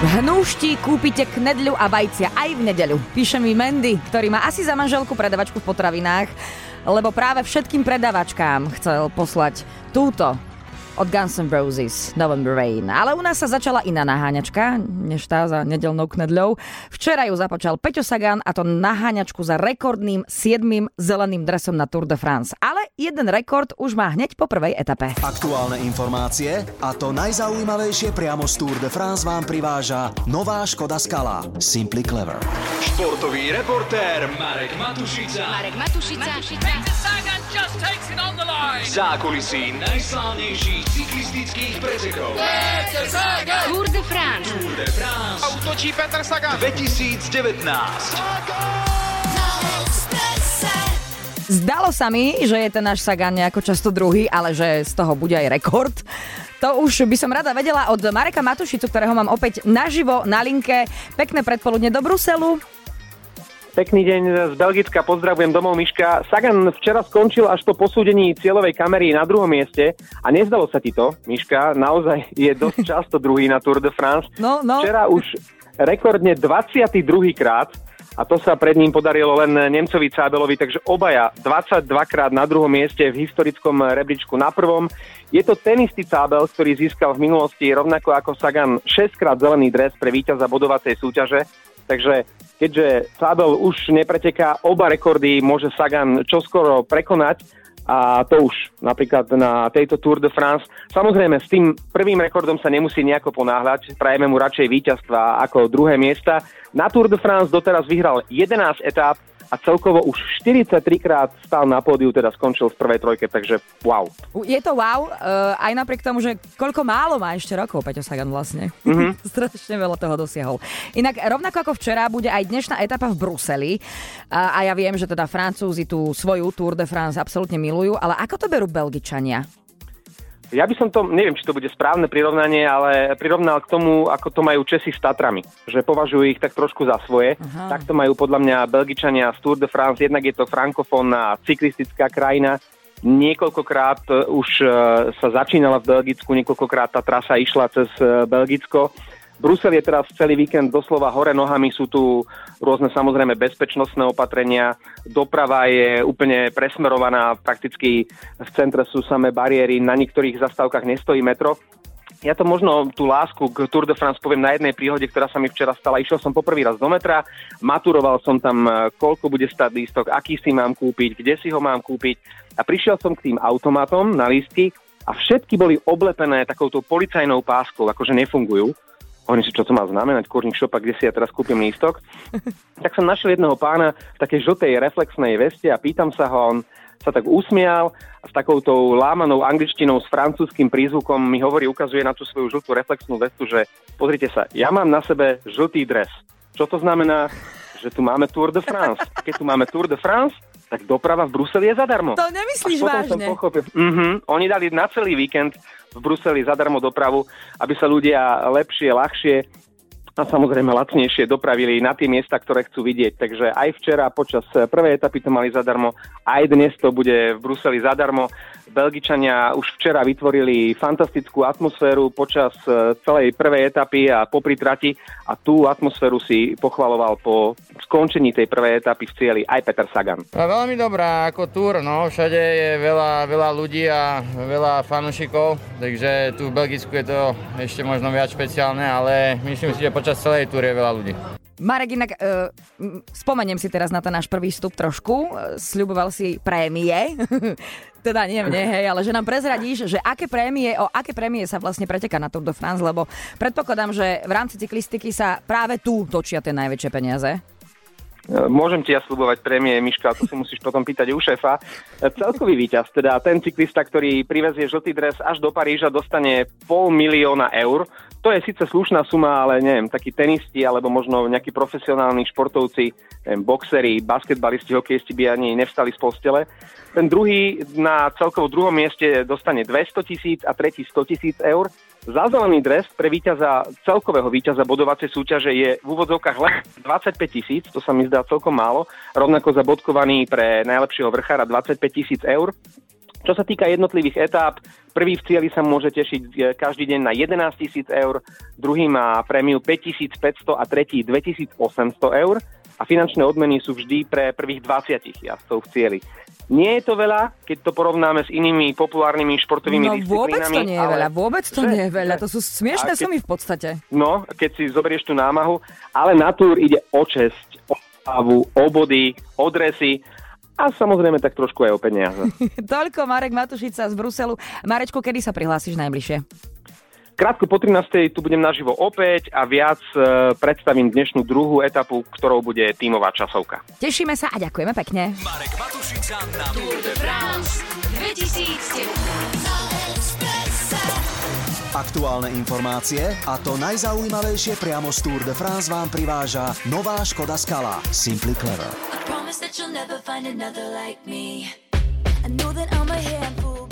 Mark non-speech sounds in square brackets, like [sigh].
V hnúšti kúpite knedľu a vajcia aj v nedeľu. Píše mi Mendy, ktorý má asi za manželku predavačku v potravinách, lebo práve všetkým predavačkám chcel poslať túto od Guns N' Roses November Rain. Ale u nás sa začala iná naháňačka, než tá za nedelnou knedľou. Včera ju započal Peťo Sagan a to naháňačku za rekordným 7. zeleným dresom na Tour de France. Ale jeden rekord už má hneď po prvej etape. Aktuálne informácie a to najzaujímavejšie priamo z Tour de France vám priváža nová Škoda Skala Simply Clever. Športový reportér Marek Matušica. Marek Matušica. Peter Sagan just takes it on the line. V zákulisí najslávnejších cyklistických pretekov. Tour de France. Tour de France Útočí Peter Sagan. 2019. Zdalo sa mi, že je ten náš Sagan nejako často druhý, ale že z toho bude aj rekord. To už by som rada vedela od Mareka Matušicu, ktorého mám opäť naživo na linke. Pekné predpoludne do Bruselu. Pekný deň z Belgicka, pozdravujem domov Miška. Sagan včera skončil až po posúdení cieľovej kamery na druhom mieste a nezdalo sa ti to, Miška, naozaj je dosť [laughs] často druhý na Tour de France. No, no. Včera už rekordne 22. krát a to sa pred ním podarilo len Nemcovi Cábelovi, takže obaja 22 krát na druhom mieste v historickom rebríčku na prvom. Je to ten istý Cábel, ktorý získal v minulosti rovnako ako Sagan 6 krát zelený dres pre víťaza bodovacej súťaže, takže keďže Sábel už nepreteká, oba rekordy môže Sagan čoskoro prekonať a to už napríklad na tejto Tour de France. Samozrejme, s tým prvým rekordom sa nemusí nejako ponáhľať, prajeme mu radšej víťazstva ako druhé miesta. Na Tour de France doteraz vyhral 11 etáp, a celkovo už 43 krát stál na pódiu, teda skončil v prvej trojke, takže wow. Je to wow, uh, aj napriek tomu, že koľko málo má ešte rokov Peťo Sagan vlastne. Mm-hmm. [laughs] Strašne veľa toho dosiahol. Inak rovnako ako včera bude aj dnešná etapa v Bruseli a, a ja viem, že teda Francúzi tú svoju Tour de France absolútne milujú, ale ako to berú Belgičania? Ja by som to, neviem, či to bude správne prirovnanie, ale prirovnal k tomu, ako to majú Česi s Tatrami. Že považujú ich tak trošku za svoje. Aha. Tak to majú podľa mňa Belgičania z Tour de France. Jednak je to frankofónna cyklistická krajina. Niekoľkokrát e, už e, sa začínala v Belgicku, niekoľkokrát tá trasa išla cez e, Belgicko. Brusel je teraz celý víkend doslova hore nohami, sú tu rôzne samozrejme bezpečnostné opatrenia, doprava je úplne presmerovaná, prakticky v centre sú samé bariéry, na niektorých zastávkach nestojí metro. Ja to možno tú lásku k Tour de France poviem na jednej príhode, ktorá sa mi včera stala. Išiel som poprvý raz do metra, maturoval som tam, koľko bude stať lístok, aký si mám kúpiť, kde si ho mám kúpiť. A prišiel som k tým automatom na lístky a všetky boli oblepené takouto policajnou páskou, akože nefungujú. Hovorím si, čo to má znamenať, kurník šopa, kde si ja teraz kúpim lístok. [laughs] tak som našiel jedného pána v takej žltej reflexnej veste a pýtam sa ho, on sa tak usmial a s takouto lámanou angličtinou s francúzským prízvukom mi hovorí, ukazuje na tú svoju žltú reflexnú vestu, že pozrite sa, ja mám na sebe žltý dres. Čo to znamená? Že tu máme Tour de France. Keď tu máme Tour de France, tak doprava v Bruseli je zadarmo. To nemyslíš vážne? Som pochopil. Mm-hmm. Oni dali na celý víkend v Bruseli zadarmo dopravu, aby sa ľudia lepšie, ľahšie a samozrejme lacnejšie dopravili na tie miesta, ktoré chcú vidieť. Takže aj včera počas prvej etapy to mali zadarmo, aj dnes to bude v Bruseli zadarmo. Belgičania už včera vytvorili fantastickú atmosféru počas e, celej prvej etapy a popri trati a tú atmosféru si pochvaloval po skončení tej prvej etapy v cieli aj Peter Sagan. A veľmi dobrá ako túr, no všade je veľa, veľa ľudí a veľa fanúšikov, takže tu v Belgicku je to ešte možno viac špeciálne, ale myslím si, že počas celej túry je veľa ľudí. Marek, inak uh, spomeniem si teraz na ten náš prvý vstup trošku. Sľuboval si prémie. [laughs] teda nie hej, ale že nám prezradíš, že aké prémie, o aké prémie sa vlastne preteká na Tour de France, lebo predpokladám, že v rámci cyklistiky sa práve tu točia tie najväčšie peniaze. Môžem ti ja slubovať prémie, Miška, to si musíš potom pýtať u šéfa. Celkový víťaz, teda ten cyklista, ktorý privezie žltý dres až do Paríža, dostane pol milióna eur to je síce slušná suma, ale neviem, takí tenisti alebo možno nejakí profesionálni športovci, neviem, boxeri, basketbalisti, hokejisti by ani nevstali z postele. Ten druhý na celkovo druhom mieste dostane 200 tisíc a tretí 100 tisíc eur. Za zelený dres pre víťaza, celkového víťaza bodovacej súťaže je v úvodzovkách len [laughs] 25 tisíc, to sa mi zdá celkom málo, rovnako za bodkovaný pre najlepšieho vrchára 25 tisíc eur. Čo sa týka jednotlivých etáp, prvý v cieli sa môže tešiť e, každý deň na 11 tisíc eur, druhý má prémiu 5500 a tretí 2800 eur a finančné odmeny sú vždy pre prvých 20 jazdcov v cieli. Nie je to veľa, keď to porovnáme s inými populárnymi športovými No disciplínami. vôbec to nie je ale- veľa, vôbec to Že- nie je veľa, to sú smiešné keď- sumy v podstate. No, keď si zoberieš tú námahu, ale na túr ide o česť, o slavu, o body, o dresy a samozrejme tak trošku aj o peniaze. [laughs] Toľko Marek Matušica z Bruselu. Marečko, kedy sa prihlásiš najbližšie? Krátko po 13. tu budem naživo opäť a viac e, predstavím dnešnú druhú etapu, ktorou bude tímová časovka. Tešíme sa a ďakujeme pekne. Marek Matušica na Tour de France 2019. Aktuálne informácie a to najzaujímavejšie priamo z Tour de France vám priváža nová Škoda Skala Simply Clever. promise that you'll never find another like me. I know that I'm a handful.